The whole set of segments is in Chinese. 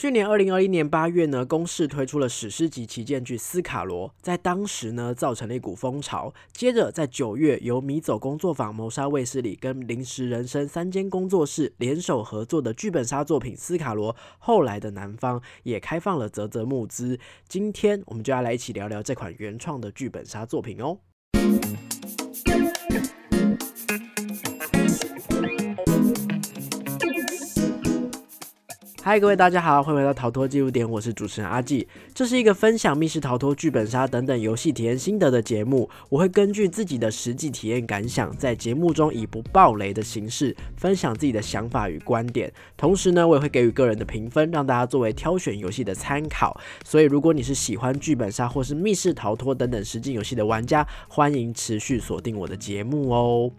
去年二零二一年八月呢，公视推出了史诗级旗舰剧《斯卡罗》，在当时呢造成了一股风潮。接着在九月，由米走工作坊、谋杀卫视里跟临时人生三间工作室联手合作的剧本杀作品《斯卡罗》，后来的南方也开放了泽泽募资。今天我们就要来一起聊聊这款原创的剧本杀作品哦。嗨，各位大家好，欢迎回到逃脱记录点，我是主持人阿纪。这是一个分享密室逃脱、剧本杀等等游戏体验心得的节目。我会根据自己的实际体验感想，在节目中以不爆雷的形式分享自己的想法与观点。同时呢，我也会给予个人的评分，让大家作为挑选游戏的参考。所以，如果你是喜欢剧本杀或是密室逃脱等等实际游戏的玩家，欢迎持续锁定我的节目哦。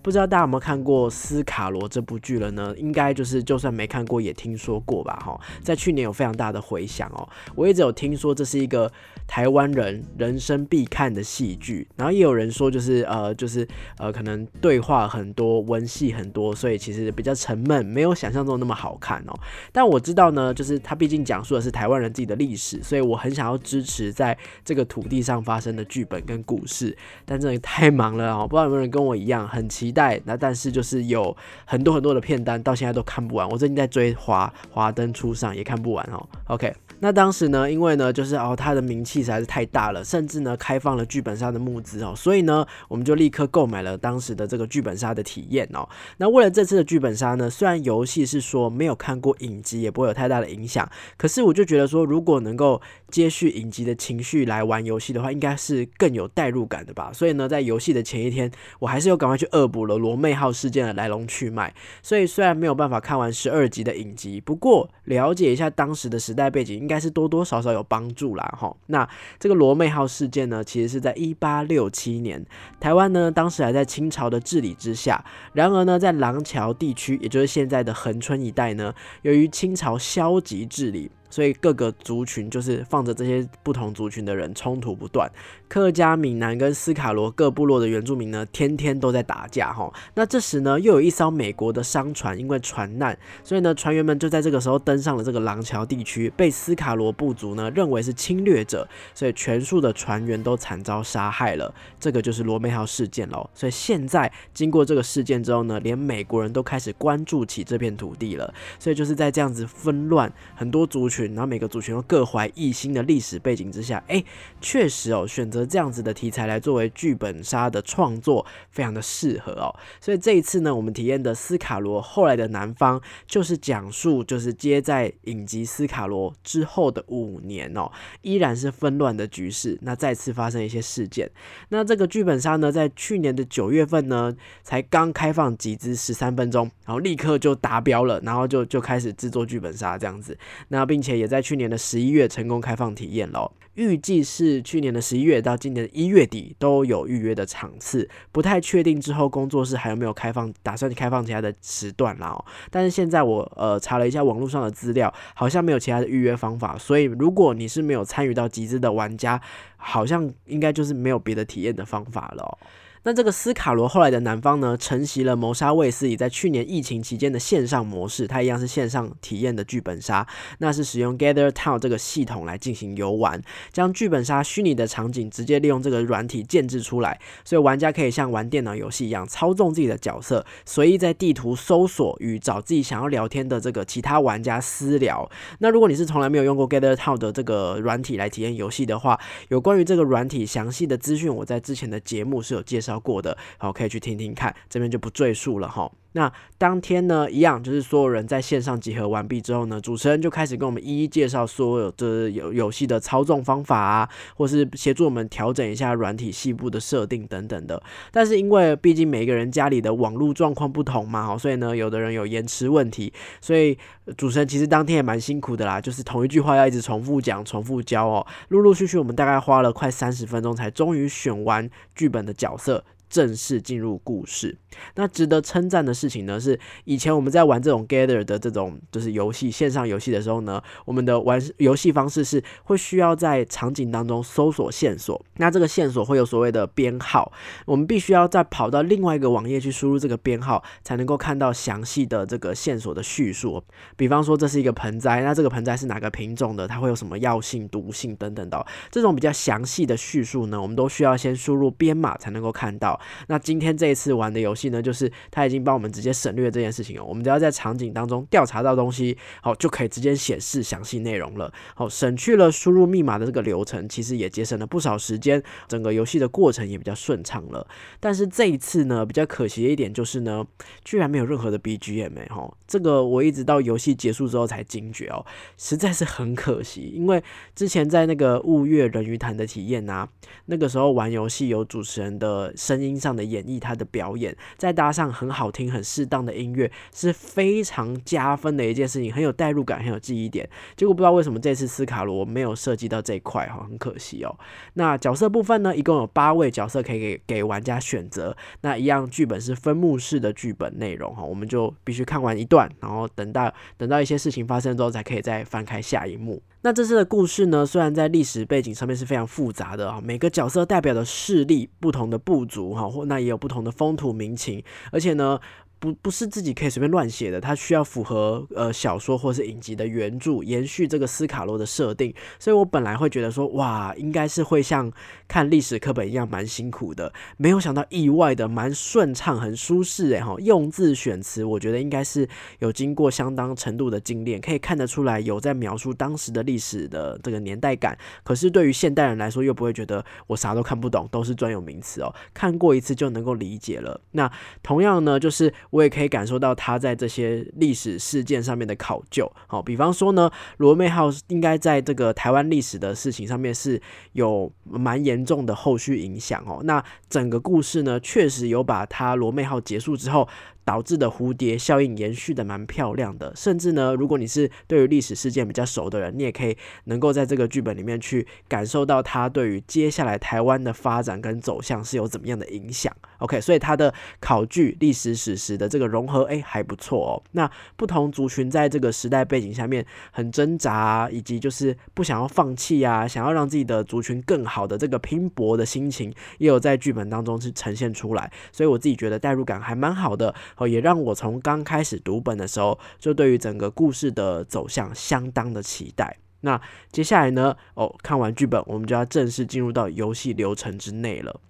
不知道大家有没有看过《斯卡罗》这部剧了呢？应该就是就算没看过，也听说过吧？哈，在去年有非常大的回响哦。我一直有听说这是一个台湾人人生必看的戏剧，然后也有人说就是呃就是呃可能对话很多，文戏很多，所以其实比较沉闷，没有想象中那么好看哦。但我知道呢，就是它毕竟讲述的是台湾人自己的历史，所以我很想要支持在这个土地上发生的剧本跟故事。但真的太忙了哦，不知道有没有人跟我一样很。很期待，那但是就是有很多很多的片单，到现在都看不完。我最近在追《华华灯初上》，也看不完哦。OK。那当时呢，因为呢，就是哦，他的名气实在是太大了，甚至呢，开放了剧本杀的募资哦，所以呢，我们就立刻购买了当时的这个剧本杀的体验哦。那为了这次的剧本杀呢，虽然游戏是说没有看过影集，也不会有太大的影响，可是我就觉得说，如果能够接续影集的情绪来玩游戏的话，应该是更有代入感的吧。所以呢，在游戏的前一天，我还是有赶快去恶补了罗妹号事件的来龙去脉。所以虽然没有办法看完十二集的影集，不过了解一下当时的时代背景。应该是多多少少有帮助啦，哈。那这个罗妹号事件呢，其实是在一八六七年，台湾呢当时还在清朝的治理之下。然而呢，在廊桥地区，也就是现在的恒村一带呢，由于清朝消极治理。所以各个族群就是放着这些不同族群的人冲突不断，客家、闽南跟斯卡罗各部落的原住民呢，天天都在打架哈。那这时呢，又有一艘美国的商船因为船难，所以呢，船员们就在这个时候登上了这个廊桥地区，被斯卡罗部族呢认为是侵略者，所以全数的船员都惨遭杀害了。这个就是罗妹号事件喽。所以现在经过这个事件之后呢，连美国人都开始关注起这片土地了。所以就是在这样子纷乱，很多族群。然后每个族群都各怀一心的历史背景之下，哎，确实哦，选择这样子的题材来作为剧本杀的创作，非常的适合哦。所以这一次呢，我们体验的斯卡罗后来的南方，就是讲述就是接在影集斯卡罗之后的五年哦，依然是纷乱的局势，那再次发生一些事件。那这个剧本杀呢，在去年的九月份呢，才刚开放集资十三分钟，然后立刻就达标了，然后就就开始制作剧本杀这样子，那并且。也在去年的十一月成功开放体验了，预计是去年的十一月到今年的一月底都有预约的场次，不太确定之后工作室还有没有开放，打算开放其他的时段啦。哦，但是现在我呃查了一下网络上的资料，好像没有其他的预约方法，所以如果你是没有参与到集资的玩家，好像应该就是没有别的体验的方法了。那这个斯卡罗后来的南方呢，承袭了谋杀卫斯理在去年疫情期间的线上模式，它一样是线上体验的剧本杀，那是使用 Gather Town 这个系统来进行游玩，将剧本杀虚拟的场景直接利用这个软体建制出来，所以玩家可以像玩电脑游戏一样操纵自己的角色，随意在地图搜索与找自己想要聊天的这个其他玩家私聊。那如果你是从来没有用过 Gather Town 的这个软体来体验游戏的话，有关于这个软体详细的资讯，我在之前的节目是有介绍。要过的，好，可以去听听看，这边就不赘述了哈。那当天呢，一样就是所有人在线上集合完毕之后呢，主持人就开始跟我们一一介绍所有的游游戏的操纵方法啊，或是协助我们调整一下软体细部的设定等等的。但是因为毕竟每个人家里的网络状况不同嘛，所以呢，有的人有延迟问题，所以主持人其实当天也蛮辛苦的啦，就是同一句话要一直重复讲、重复教哦。陆陆续续我们大概花了快三十分钟，才终于选完剧本的角色。正式进入故事。那值得称赞的事情呢，是以前我们在玩这种 Gather 的这种就是游戏线上游戏的时候呢，我们的玩游戏方式是会需要在场景当中搜索线索，那这个线索会有所谓的编号，我们必须要再跑到另外一个网页去输入这个编号，才能够看到详细的这个线索的叙述。比方说这是一个盆栽，那这个盆栽是哪个品种的，它会有什么药性、毒性等等的，这种比较详细的叙述呢，我们都需要先输入编码才能够看到。那今天这一次玩的游戏呢，就是它已经帮我们直接省略这件事情哦，我们只要在场景当中调查到东西，好就可以直接显示详细内容了。好，省去了输入密码的这个流程，其实也节省了不少时间，整个游戏的过程也比较顺畅了。但是这一次呢，比较可惜的一点就是呢，居然没有任何的 BGM 哈，这个我一直到游戏结束之后才惊觉哦，实在是很可惜，因为之前在那个雾月人鱼潭的体验啊，那个时候玩游戏有主持人的声音音上的演绎，他的表演，再搭上很好听、很适当的音乐，是非常加分的一件事情，很有代入感，很有记忆点。结果不知道为什么这次斯卡罗没有涉及到这一块哈，很可惜哦。那角色部分呢，一共有八位角色可以给给玩家选择，那一样剧本是分幕式的剧本内容哈，我们就必须看完一段，然后等到等到一些事情发生之后，才可以再翻开下一幕。那这次的故事呢，虽然在历史背景上面是非常复杂的啊，每个角色代表的势力不同的部族哈，或那也有不同的风土民情，而且呢。不不是自己可以随便乱写的，它需要符合呃小说或是影集的原著，延续这个斯卡罗的设定。所以我本来会觉得说，哇，应该是会像看历史课本一样蛮辛苦的，没有想到意外的蛮顺畅，很舒适哎哈。用字选词，我觉得应该是有经过相当程度的精炼，可以看得出来有在描述当时的历史的这个年代感。可是对于现代人来说，又不会觉得我啥都看不懂，都是专有名词哦，看过一次就能够理解了。那同样呢，就是。我也可以感受到他在这些历史事件上面的考究，好，比方说呢，罗妹号应该在这个台湾历史的事情上面是有蛮严重的后续影响哦。那整个故事呢，确实有把他罗妹号结束之后。导致的蝴蝶效应延续的蛮漂亮的，甚至呢，如果你是对于历史事件比较熟的人，你也可以能够在这个剧本里面去感受到它对于接下来台湾的发展跟走向是有怎么样的影响。OK，所以它的考据历史史实的这个融合，哎，还不错哦。那不同族群在这个时代背景下面很挣扎，以及就是不想要放弃啊，想要让自己的族群更好的这个拼搏的心情，也有在剧本当中是呈现出来。所以我自己觉得代入感还蛮好的。哦，也让我从刚开始读本的时候，就对于整个故事的走向相当的期待。那接下来呢？哦，看完剧本，我们就要正式进入到游戏流程之内了。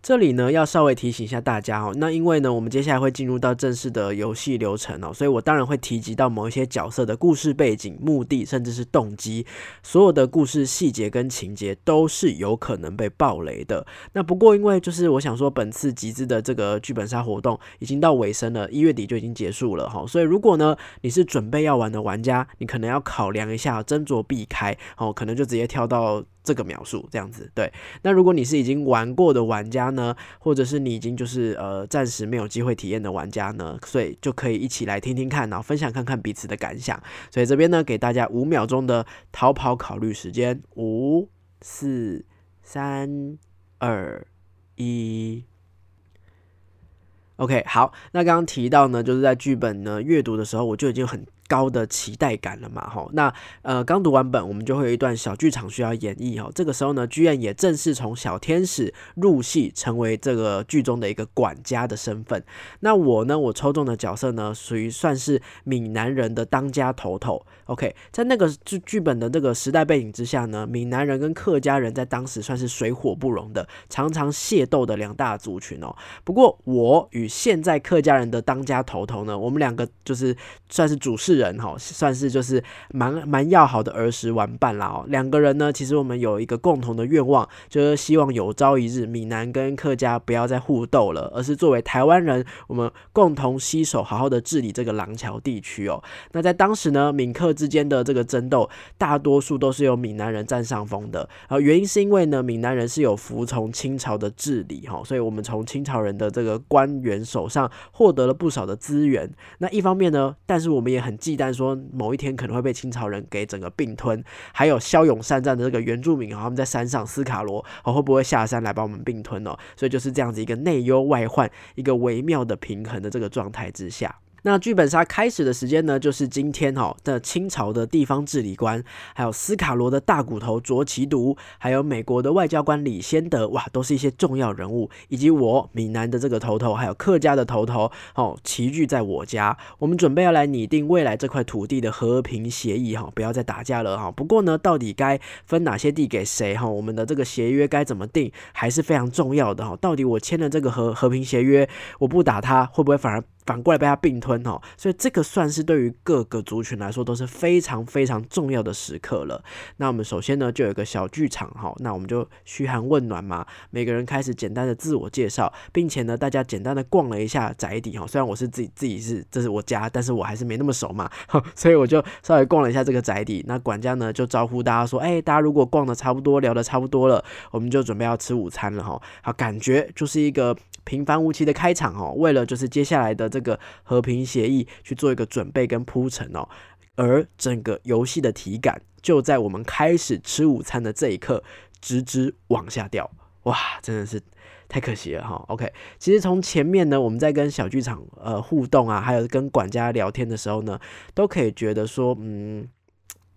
这里呢，要稍微提醒一下大家哦。那因为呢，我们接下来会进入到正式的游戏流程哦，所以我当然会提及到某一些角色的故事背景、目的，甚至是动机。所有的故事细节跟情节都是有可能被爆雷的。那不过，因为就是我想说，本次集资的这个剧本杀活动已经到尾声了，一月底就已经结束了哈。所以，如果呢你是准备要玩的玩家，你可能要考量一下，斟酌避开哦，可能就直接跳到。这个描述这样子，对。那如果你是已经玩过的玩家呢，或者是你已经就是呃暂时没有机会体验的玩家呢，所以就可以一起来听听看，然后分享看看彼此的感想。所以这边呢，给大家五秒钟的逃跑考虑时间，五、四、三、二、一。OK，好。那刚刚提到呢，就是在剧本呢阅读的时候，我就已经很。高的期待感了嘛？吼，那呃，刚读完本，我们就会有一段小剧场需要演绎哦。这个时候呢，剧院也正式从小天使入戏，成为这个剧中的一个管家的身份。那我呢，我抽中的角色呢，属于算是闽南人的当家头头。OK，在那个剧剧本的这个时代背景之下呢，闽南人跟客家人在当时算是水火不容的，常常械斗的两大族群哦。不过我与现在客家人的当家头头呢，我们两个就是算是主事。人哈算是就是蛮蛮要好的儿时玩伴啦哦，两个人呢，其实我们有一个共同的愿望，就是希望有朝一日闽南跟客家不要再互斗了，而是作为台湾人，我们共同携手好好的治理这个廊桥地区哦。那在当时呢，闽客之间的这个争斗，大多数都是由闽南人占上风的，啊，原因是因为呢，闽南人是有服从清朝的治理哈，所以我们从清朝人的这个官员手上获得了不少的资源。那一方面呢，但是我们也很。忌惮说某一天可能会被清朝人给整个并吞，还有骁勇善战的这个原住民，他们在山上斯卡罗哦会不会下山来把我们并吞哦？所以就是这样子一个内忧外患，一个微妙的平衡的这个状态之下。那剧本杀开始的时间呢，就是今天哈的清朝的地方治理官，还有斯卡罗的大骨头卓奇独，还有美国的外交官李先德，哇，都是一些重要人物，以及我闽南的这个头头，还有客家的头头，哦，齐聚在我家，我们准备要来拟定未来这块土地的和平协议哈，不要再打架了哈。不过呢，到底该分哪些地给谁哈，我们的这个协约该怎么定，还是非常重要的哈。到底我签了这个和和平协约，我不打他，会不会反而？反过来被他并吞哦，所以这个算是对于各个族群来说都是非常非常重要的时刻了。那我们首先呢就有一个小剧场哈，那我们就嘘寒问暖嘛，每个人开始简单的自我介绍，并且呢大家简单的逛了一下宅邸哈。虽然我是自己自己是这是我家，但是我还是没那么熟嘛，所以我就稍微逛了一下这个宅邸。那管家呢就招呼大家说，哎，大家如果逛的差不多，聊的差不多了，我们就准备要吃午餐了哈。好，感觉就是一个平凡无奇的开场哦。为了就是接下来的这这个和平协议去做一个准备跟铺陈哦，而整个游戏的体感就在我们开始吃午餐的这一刻，直直往下掉，哇，真的是太可惜了哈。OK，其实从前面呢，我们在跟小剧场呃互动啊，还有跟管家聊天的时候呢，都可以觉得说，嗯。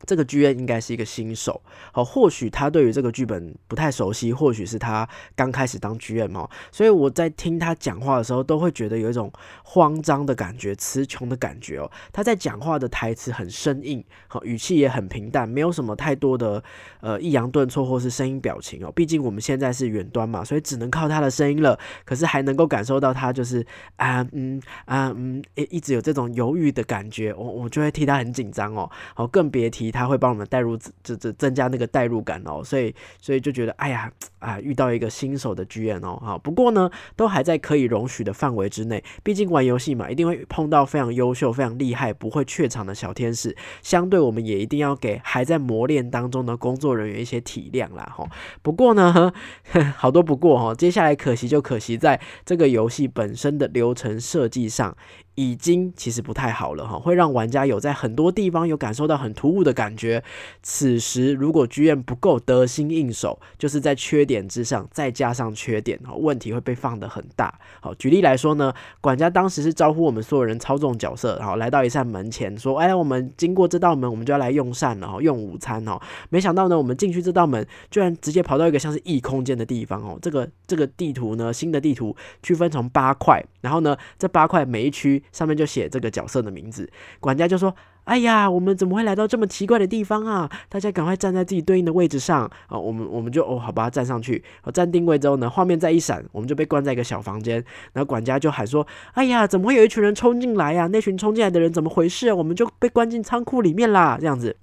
这个剧院应该是一个新手，好，或许他对于这个剧本不太熟悉，或许是他刚开始当剧院嘛，所以我在听他讲话的时候，都会觉得有一种慌张的感觉，词穷的感觉哦。他在讲话的台词很生硬，好，语气也很平淡，没有什么太多的呃抑扬顿挫或是声音表情哦。毕竟我们现在是远端嘛，所以只能靠他的声音了。可是还能够感受到他就是啊嗯啊嗯，一直有这种犹豫的感觉，我我就会替他很紧张哦。好，更别提。他会帮我们带入，这这增加那个代入感哦，所以所以就觉得，哎呀啊，遇到一个新手的剧院哦，哈，不过呢，都还在可以容许的范围之内。毕竟玩游戏嘛，一定会碰到非常优秀、非常厉害、不会怯场的小天使。相对，我们也一定要给还在磨练当中的工作人员一些体谅啦，哈。不过呢，好多不过哈，接下来可惜就可惜在这个游戏本身的流程设计上。已经其实不太好了哈，会让玩家有在很多地方有感受到很突兀的感觉。此时如果剧院不够得心应手，就是在缺点之上再加上缺点，哈问题会被放得很大。好，举例来说呢，管家当时是招呼我们所有人操纵角色，然后来到一扇门前，说：“哎，我们经过这道门，我们就要来用膳了，哈用午餐哦。”没想到呢，我们进去这道门，居然直接跑到一个像是异空间的地方哦。这个这个地图呢，新的地图区分成八块，然后呢，这八块每一区。上面就写这个角色的名字，管家就说：“哎呀，我们怎么会来到这么奇怪的地方啊？大家赶快站在自己对应的位置上啊！我们我们就哦，好吧，站上去。我站定位之后呢，画面再一闪，我们就被关在一个小房间。然后管家就喊说：‘哎呀，怎么会有一群人冲进来呀？那群冲进来的人怎么回事啊？我们就被关进仓库里面啦！’这样子，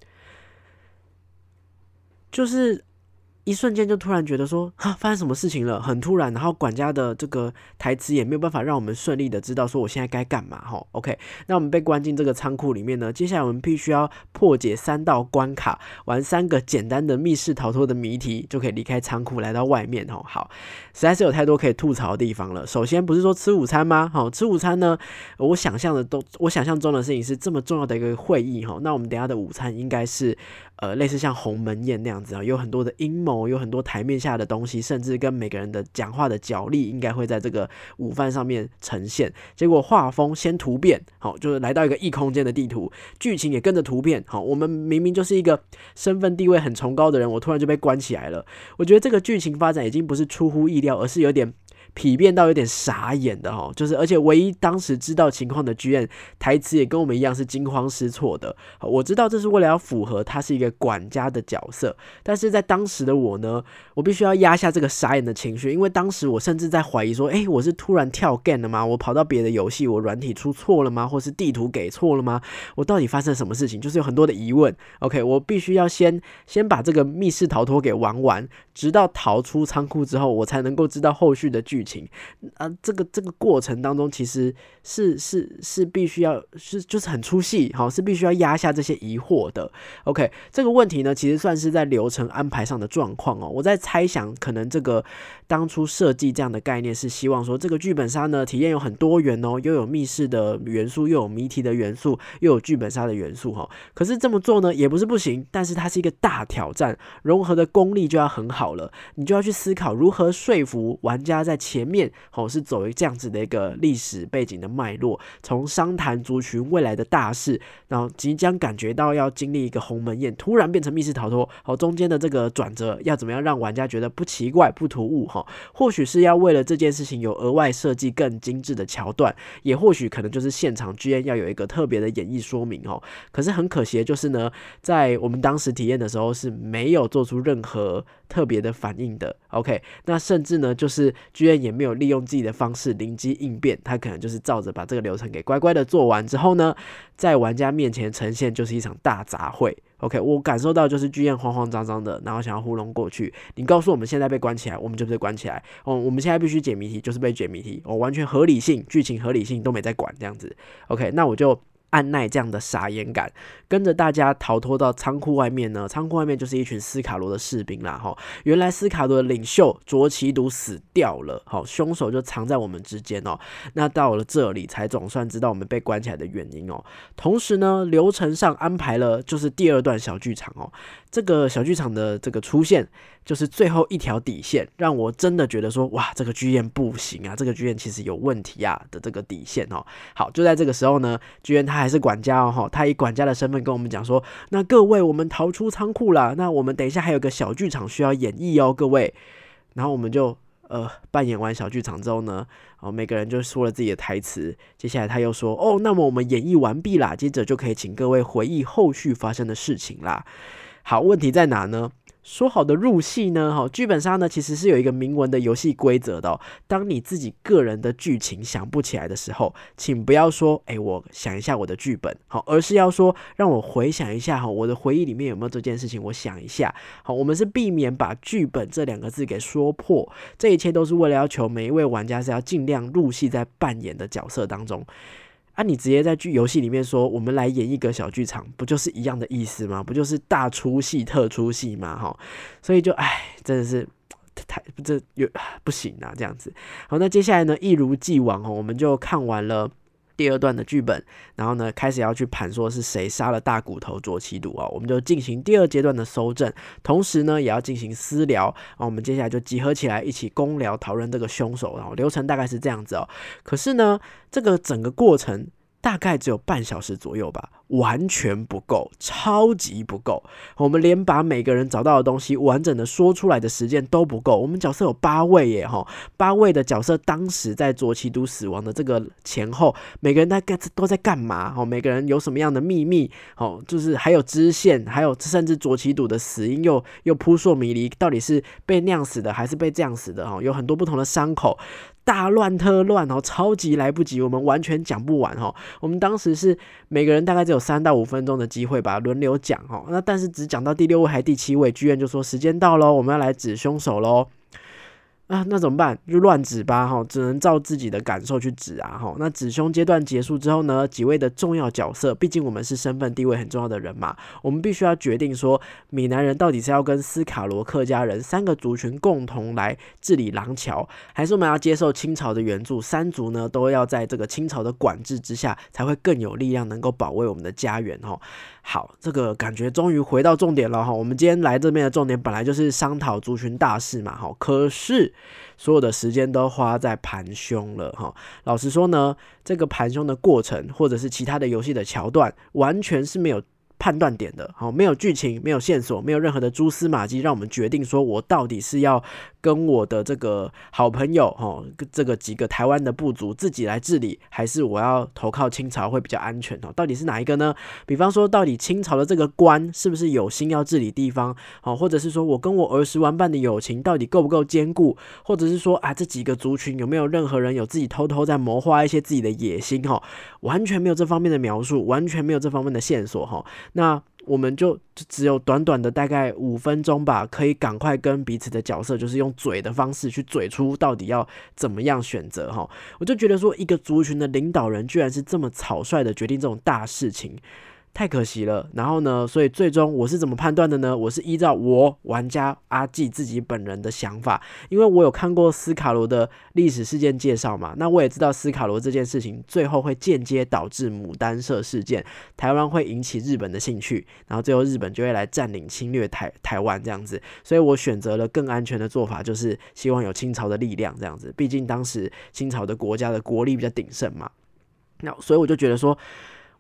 就是。”一瞬间就突然觉得说，哈，发生什么事情了？很突然，然后管家的这个台词也没有办法让我们顺利的知道说我现在该干嘛。哈，OK，那我们被关进这个仓库里面呢，接下来我们必须要破解三道关卡，玩三个简单的密室逃脱的谜题，就可以离开仓库来到外面。哦，好，实在是有太多可以吐槽的地方了。首先不是说吃午餐吗？好，吃午餐呢，我想象的都，我想象中的事情是这么重要的一个会议。哈，那我们等下的午餐应该是。呃，类似像鸿门宴那样子啊，有很多的阴谋，有很多台面下的东西，甚至跟每个人的讲话的角力，应该会在这个午饭上面呈现。结果画风先突变，好，就是来到一个异空间的地图，剧情也跟着突变。好，我们明明就是一个身份地位很崇高的人，我突然就被关起来了。我觉得这个剧情发展已经不是出乎意料，而是有点。疲变到有点傻眼的哈，就是而且唯一当时知道情况的剧院台词也跟我们一样是惊慌失措的。我知道这是为了要符合他是一个管家的角色，但是在当时的我呢，我必须要压下这个傻眼的情绪，因为当时我甚至在怀疑说，哎，我是突然跳 game 了吗？我跑到别的游戏，我软体出错了吗？或是地图给错了吗？我到底发生什么事情？就是有很多的疑问。OK，我必须要先先把这个密室逃脱给玩完，直到逃出仓库之后，我才能够知道后续的剧。情啊。这个这个过程当中，其实是是是必须要是就是很出戏，好是必须要压下这些疑惑的。OK，这个问题呢，其实算是在流程安排上的状况哦。我在猜想，可能这个当初设计这样的概念是希望说，这个剧本杀呢体验有很多元哦，又有密室的元素，又有谜题的元素，又有剧本杀的元素哈。可是这么做呢，也不是不行，但是它是一个大挑战，融合的功力就要很好了，你就要去思考如何说服玩家在前前面，哦是走这样子的一个历史背景的脉络，从商谈族群未来的大事，然后即将感觉到要经历一个鸿门宴，突然变成密室逃脱，好中间的这个转折要怎么样让玩家觉得不奇怪、不突兀哈？或许是要为了这件事情有额外设计更精致的桥段，也或许可能就是现场居然要有一个特别的演绎说明哦。可是很可惜的就是呢，在我们当时体验的时候是没有做出任何特别的反应的。OK，那甚至呢，就是居然也没有利用自己的方式灵机应变，他可能就是照着把这个流程给乖乖的做完之后呢，在玩家面前呈现就是一场大杂烩。OK，我感受到就是剧院慌慌张张的，然后想要糊弄过去。你告诉我们现在被关起来，我们就被关起来。哦，我们现在必须解谜题，就是被解谜题。哦，完全合理性、剧情合理性都没在管这样子。OK，那我就。按耐这样的傻眼感，跟着大家逃脱到仓库外面呢。仓库外面就是一群斯卡罗的士兵啦。哈，原来斯卡罗的领袖卓奇毒死掉了。好，凶手就藏在我们之间哦。那到了这里，才总算知道我们被关起来的原因哦。同时呢，流程上安排了就是第二段小剧场哦。这个小剧场的这个出现，就是最后一条底线，让我真的觉得说，哇，这个剧院不行啊，这个剧院其实有问题啊的这个底线哦。好，就在这个时候呢，剧院他还是管家哦，他以管家的身份跟我们讲说，那各位，我们逃出仓库了，那我们等一下还有个小剧场需要演绎哦，各位。然后我们就呃扮演完小剧场之后呢，哦，每个人就说了自己的台词，接下来他又说，哦，那么我们演绎完毕啦，接着就可以请各位回忆后续发生的事情啦。好，问题在哪呢？说好的入戏呢？哈，剧本杀呢，其实是有一个明文的游戏规则的。当你自己个人的剧情想不起来的时候，请不要说“哎，我想一下我的剧本”，好，而是要说“让我回想一下哈，我的回忆里面有没有这件事情？我想一下。”好，我们是避免把剧本这两个字给说破。这一切都是为了要求每一位玩家是要尽量入戏在扮演的角色当中。那，你直接在剧游戏里面说，我们来演一个小剧场，不就是一样的意思吗？不就是大出戏特出戏吗？哈，所以就唉，真的是太这有不行啊，这样子。好，那接下来呢，一如既往哦，我们就看完了。第二段的剧本，然后呢，开始要去盘说是谁杀了大骨头卓奇毒啊，我们就进行第二阶段的搜证，同时呢，也要进行私聊啊，我们接下来就集合起来一起公聊讨论这个凶手，然后流程大概是这样子哦。可是呢，这个整个过程。大概只有半小时左右吧，完全不够，超级不够。我们连把每个人找到的东西完整的说出来的时间都不够。我们角色有八位耶，哈，八位的角色当时在卓奇都死亡的这个前后，每个人大概都在干嘛？哦，每个人有什么样的秘密？哦，就是还有支线，还有甚至卓奇都的死因又又扑朔迷离，到底是被酿死的还是被这样死的？哦，有很多不同的伤口。大乱特乱哦，超级来不及，我们完全讲不完哦。我们当时是每个人大概只有三到五分钟的机会吧，轮流讲哦。那但是只讲到第六位还第七位，剧院就说时间到喽，我们要来指凶手喽。啊，那怎么办？就乱指吧，哈，只能照自己的感受去指啊，哈。那指凶阶段结束之后呢，几位的重要角色，毕竟我们是身份地位很重要的人嘛，我们必须要决定说，闽南人到底是要跟斯卡罗客家人三个族群共同来治理廊桥，还是我们要接受清朝的援助，三族呢都要在这个清朝的管制之下，才会更有力量能够保卫我们的家园，哈。好，这个感觉终于回到重点了哈。我们今天来这边的重点本来就是商讨族群大事嘛，哈。可是所有的时间都花在盘凶了哈。老实说呢，这个盘凶的过程，或者是其他的游戏的桥段，完全是没有。判断点的，好，没有剧情，没有线索，没有任何的蛛丝马迹，让我们决定说，我到底是要跟我的这个好朋友，哈，这个几个台湾的部族自己来治理，还是我要投靠清朝会比较安全哦？到底是哪一个呢？比方说，到底清朝的这个官是不是有心要治理地方？好，或者是说我跟我儿时玩伴的友情到底够不够坚固？或者是说啊，这几个族群有没有任何人有自己偷偷在谋划一些自己的野心？哈，完全没有这方面的描述，完全没有这方面的线索，哈。那我们就只有短短的大概五分钟吧，可以赶快跟彼此的角色，就是用嘴的方式去嘴出到底要怎么样选择哈。我就觉得说，一个族群的领导人居然是这么草率的决定这种大事情。太可惜了，然后呢？所以最终我是怎么判断的呢？我是依照我玩家阿纪自己本人的想法，因为我有看过斯卡罗的历史事件介绍嘛，那我也知道斯卡罗这件事情最后会间接导致牡丹社事件，台湾会引起日本的兴趣，然后最后日本就会来占领侵略台台湾这样子，所以我选择了更安全的做法，就是希望有清朝的力量这样子，毕竟当时清朝的国家的国力比较鼎盛嘛，那所以我就觉得说。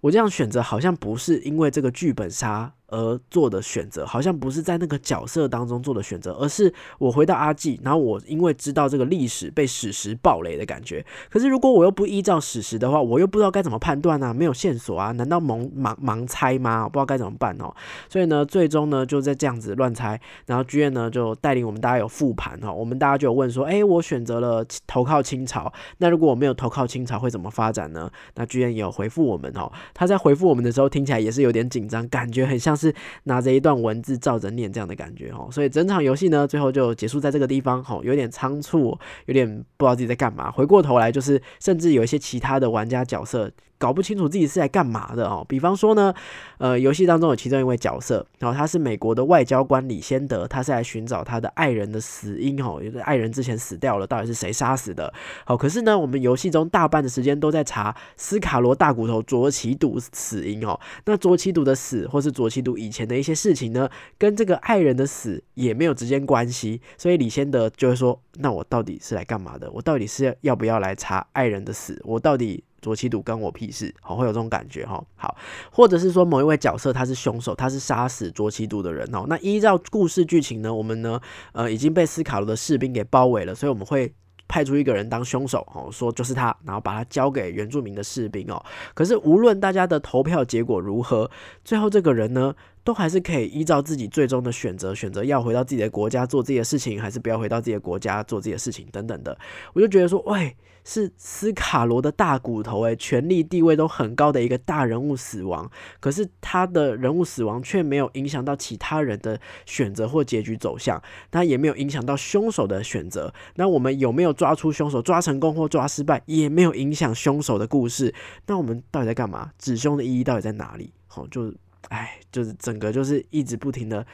我这样选择好像不是因为这个剧本杀。而做的选择好像不是在那个角色当中做的选择，而是我回到阿纪，然后我因为知道这个历史被史实暴雷的感觉。可是如果我又不依照史实的话，我又不知道该怎么判断啊，没有线索啊，难道盲盲盲猜吗？我不知道该怎么办哦。所以呢，最终呢就在这样子乱猜，然后剧院呢就带领我们大家有复盘哈，我们大家就有问说，哎，我选择了投靠清朝，那如果我没有投靠清朝会怎么发展呢？那剧院也有回复我们哦，他在回复我们的时候听起来也是有点紧张，感觉很像。是拿着一段文字照着念这样的感觉哦，所以整场游戏呢，最后就结束在这个地方，哦，有点仓促，有点不知道自己在干嘛。回过头来，就是甚至有一些其他的玩家角色。搞不清楚自己是来干嘛的哦。比方说呢，呃，游戏当中有其中一位角色，然后他是美国的外交官李先德，他是来寻找他的爱人的死因哦，因为爱人之前死掉了，到底是谁杀死的？好，可是呢，我们游戏中大半的时间都在查斯卡罗大骨头卓奇赌死因哦。那卓奇赌的死，或是卓奇赌以前的一些事情呢，跟这个爱人的死也没有直接关系，所以李先德就会说：那我到底是来干嘛的？我到底是要不要来查爱人的死？我到底？卓奇赌跟我屁事，好会有这种感觉哈。好，或者是说某一位角色他是凶手，他是杀死卓奇赌的人哦。那依照故事剧情呢，我们呢呃已经被斯卡罗的士兵给包围了，所以我们会派出一个人当凶手哦，说就是他，然后把他交给原住民的士兵哦。可是无论大家的投票结果如何，最后这个人呢都还是可以依照自己最终的选择，选择要回到自己的国家做自己的事情，还是不要回到自己的国家做自己的事情等等的。我就觉得说，喂。是斯卡罗的大骨头，诶，权力地位都很高的一个大人物死亡，可是他的人物死亡却没有影响到其他人的选择或结局走向，那也没有影响到凶手的选择。那我们有没有抓出凶手？抓成功或抓失败，也没有影响凶手的故事。那我们到底在干嘛？指凶的意义到底在哪里？好，就是，哎，就是整个就是一直不停的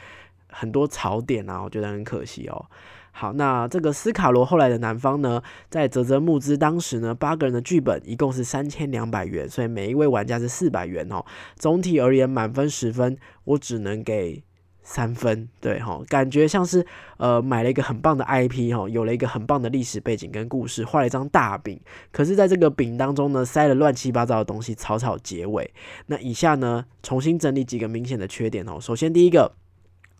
很多槽点啊，我觉得很可惜哦。好，那这个斯卡罗后来的男方呢，在泽泽募资当时呢，八个人的剧本一共是三千两百元，所以每一位玩家是四百元哦。总体而言，满分十分，我只能给三分。对哈，感觉像是呃买了一个很棒的 IP 哈，有了一个很棒的历史背景跟故事，画了一张大饼，可是在这个饼当中呢，塞了乱七八糟的东西，草草结尾。那以下呢，重新整理几个明显的缺点哦。首先第一个。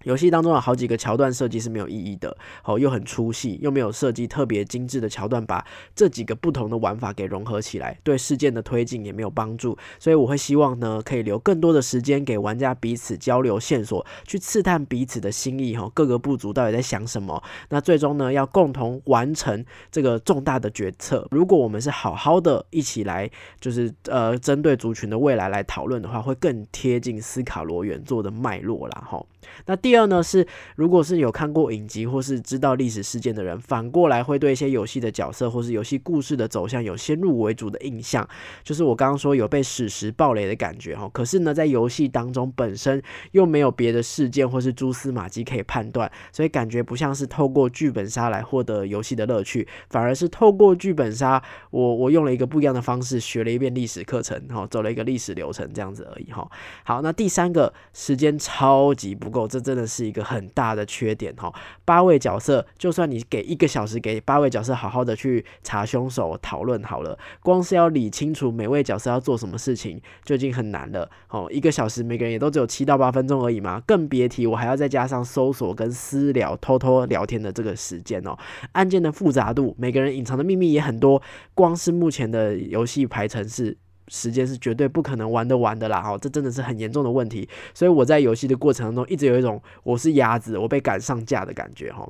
游戏当中有好几个桥段设计是没有意义的，哦，又很粗细，又没有设计特别精致的桥段，把这几个不同的玩法给融合起来，对事件的推进也没有帮助。所以我会希望呢，可以留更多的时间给玩家彼此交流线索，去刺探彼此的心意，哈，各个部族到底在想什么。那最终呢，要共同完成这个重大的决策。如果我们是好好的一起来，就是呃，针对族群的未来来讨论的话，会更贴近斯卡罗原作的脉络啦，哈。那第二呢是，如果是有看过影集或是知道历史事件的人，反过来会对一些游戏的角色或是游戏故事的走向有先入为主的印象，就是我刚刚说有被史实暴雷的感觉哈。可是呢，在游戏当中本身又没有别的事件或是蛛丝马迹可以判断，所以感觉不像是透过剧本杀来获得游戏的乐趣，反而是透过剧本杀，我我用了一个不一样的方式学了一遍历史课程，哈，走了一个历史流程这样子而已哈。好，那第三个时间超级不。狗，这真的是一个很大的缺点哈。八位角色，就算你给一个小时给八位角色好好的去查凶手、讨论好了，光是要理清楚每位角色要做什么事情就已经很难了。哦，一个小时每个人也都只有七到八分钟而已嘛，更别提我还要再加上搜索跟私聊、偷偷聊天的这个时间哦。案件的复杂度，每个人隐藏的秘密也很多，光是目前的游戏排程是。时间是绝对不可能玩得完的啦，哈，这真的是很严重的问题。所以我在游戏的过程当中，一直有一种我是鸭子，我被赶上架的感觉，哈。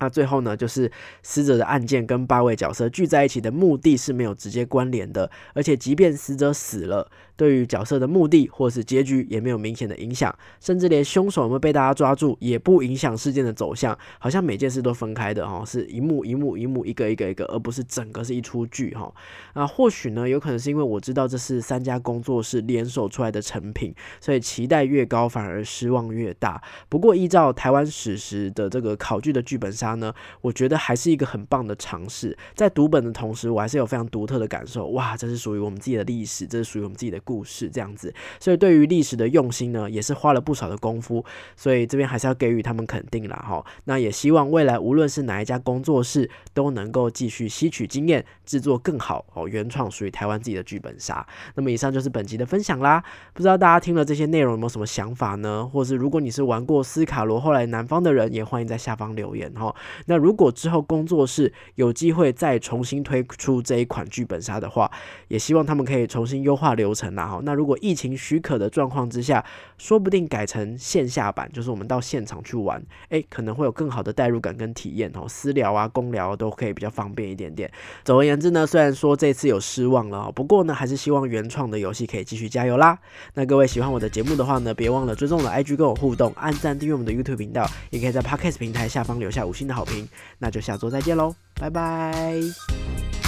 那最后呢，就是死者的案件跟八位角色聚在一起的目的是没有直接关联的，而且即便死者死了，对于角色的目的或是结局也没有明显的影响，甚至连凶手有没有被大家抓住也不影响事件的走向，好像每件事都分开的哈，是一幕一幕一幕一个一个一个，而不是整个是一出剧哈。啊，或许呢，有可能是因为我知道这是三家工作室联手出来的成品，所以期待越高反而失望越大。不过依照台湾史实的这个考据的剧本杀呢，我觉得还是一个很棒的尝试。在读本的同时，我还是有非常独特的感受，哇，这是属于我们自己的历史，这是属于我们自己的故事，这样子。所以对于历史的用心呢，也是花了不少的功夫，所以这边还是要给予他们肯定啦哈。那也希望未来无论是哪一家工作室，都能够继续吸取经验，制作更好哦，原创属于台湾自己的剧本杀。那么以上就是本集的分享啦，不知道大家听了这些内容有没有什么想法呢？或是如果你是玩过斯卡罗后来南方的人，也欢迎在下方留言哈。那如果之后工作室有机会再重新推出这一款剧本杀的话，也希望他们可以重新优化流程啦哈。那如果疫情许可的状况之下，说不定改成线下版，就是我们到现场去玩，诶，可能会有更好的代入感跟体验哦。私聊啊、公聊都可以比较方便一点点。总而言之呢，虽然说这次有失望了，不过呢，还是希望原创的游戏可以继续加油啦。那各位喜欢我的节目的话呢，别忘了追踪我的 IG 跟我互动，按赞订阅我们的 YouTube 频道，也可以在 Podcast 平台下方留下五星的好评。那就下周再见喽，拜拜。